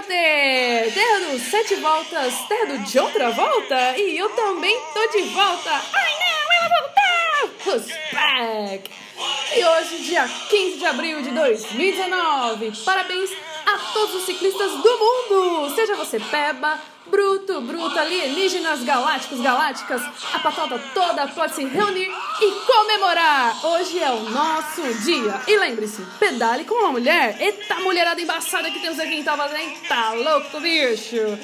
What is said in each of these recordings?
Potter! Terra dos Sete Voltas, terra do de outra volta, e eu também tô de volta! Ai não, ela voltou! Who's back? E hoje, dia 15 de abril de 2019, parabéns a todos os ciclistas do mundo! Seja você peba, bruto, bruta, alienígenas, galácticos, galácticas, a patota toda pode se reunir e comemorar! Hoje é o nosso dia! E lembre-se, pedale com uma mulher! Eita mulherada embaçada que temos aqui em Taubaté, tá louco, bicho!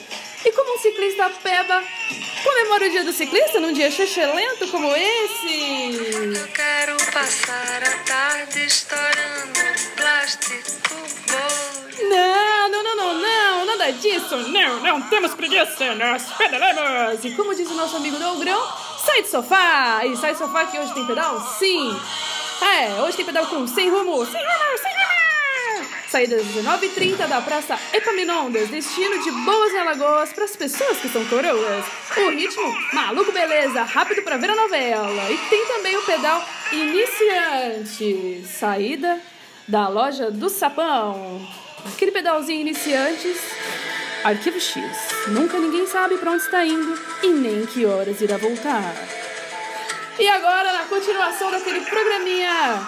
E como um ciclista peba comemora o dia do ciclista num dia lento como esse? Eu quero passar a tarde estourando disso. Não, não temos preguiça, nós pedalamos. E como diz o nosso amigo Dogrão, sai do sofá. E sai do sofá que hoje tem pedal? Sim. É, hoje tem pedal com sem rumo, sem rumo, sem rumo. Saída às 19h30 da Praça Epaminondas, destino de Boas Alagoas para as pessoas que são coroas. O ritmo, maluco beleza, rápido para ver a novela. E tem também o pedal iniciante, saída da loja do Sapão. Aquele pedalzinho iniciantes, arquivo X. Nunca ninguém sabe para onde está indo e nem que horas irá voltar. E agora, na continuação daquele programinha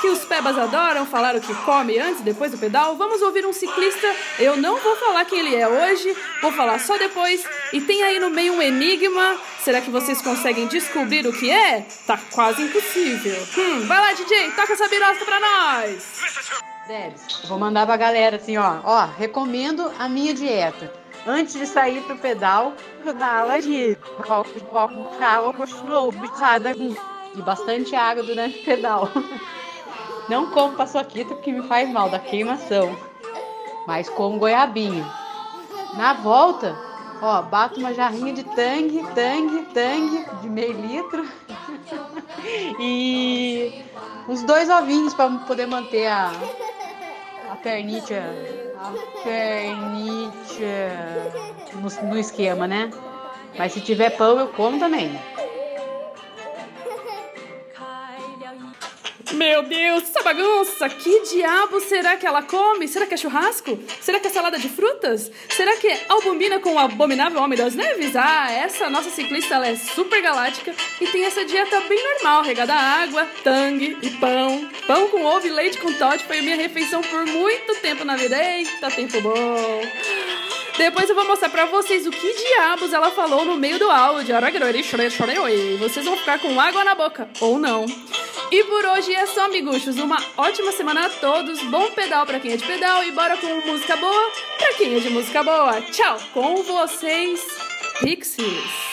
que os pebas adoram falar o que come antes e depois do pedal, vamos ouvir um ciclista. Eu não vou falar quem ele é hoje, vou falar só depois. E tem aí no meio um enigma. Será que vocês conseguem descobrir o que é? Tá quase impossível. Hum, vai lá, DJ, toca essa birosca pra nós! Debs, vou mandar pra galera assim, ó. Ó, recomendo a minha dieta. Antes de sair pro pedal, dá de e bastante água durante o pedal. Não como paçoquita porque me faz mal, da queimação. Mas como goiabinho. Na volta, ó, bato uma jarrinha de tangue, tangue, tangue de meio litro. e uns dois ovinhos para poder manter a, a pernitia, a pernitia no, no esquema, né? Mas se tiver pão, eu como também. Meu Deus, essa bagunça! Que diabo será que ela come? Será que é churrasco? Será que é salada de frutas? Será que é albumina com o abominável Homem das Neves? Ah, essa nossa ciclista ela é super galáctica e tem essa dieta bem normal, regada a água, tangue e pão. Pão com ovo e leite com Todd foi minha refeição por muito tempo na vida. Eita, tempo bom! Depois eu vou mostrar pra vocês o que diabos ela falou no meio do áudio. Vocês vão ficar com água na boca, ou não. E por hoje é só, amiguchos. Uma ótima semana a todos. Bom pedal para quem é de pedal e bora com música boa para quem é de música boa. Tchau! Com vocês, Pixies.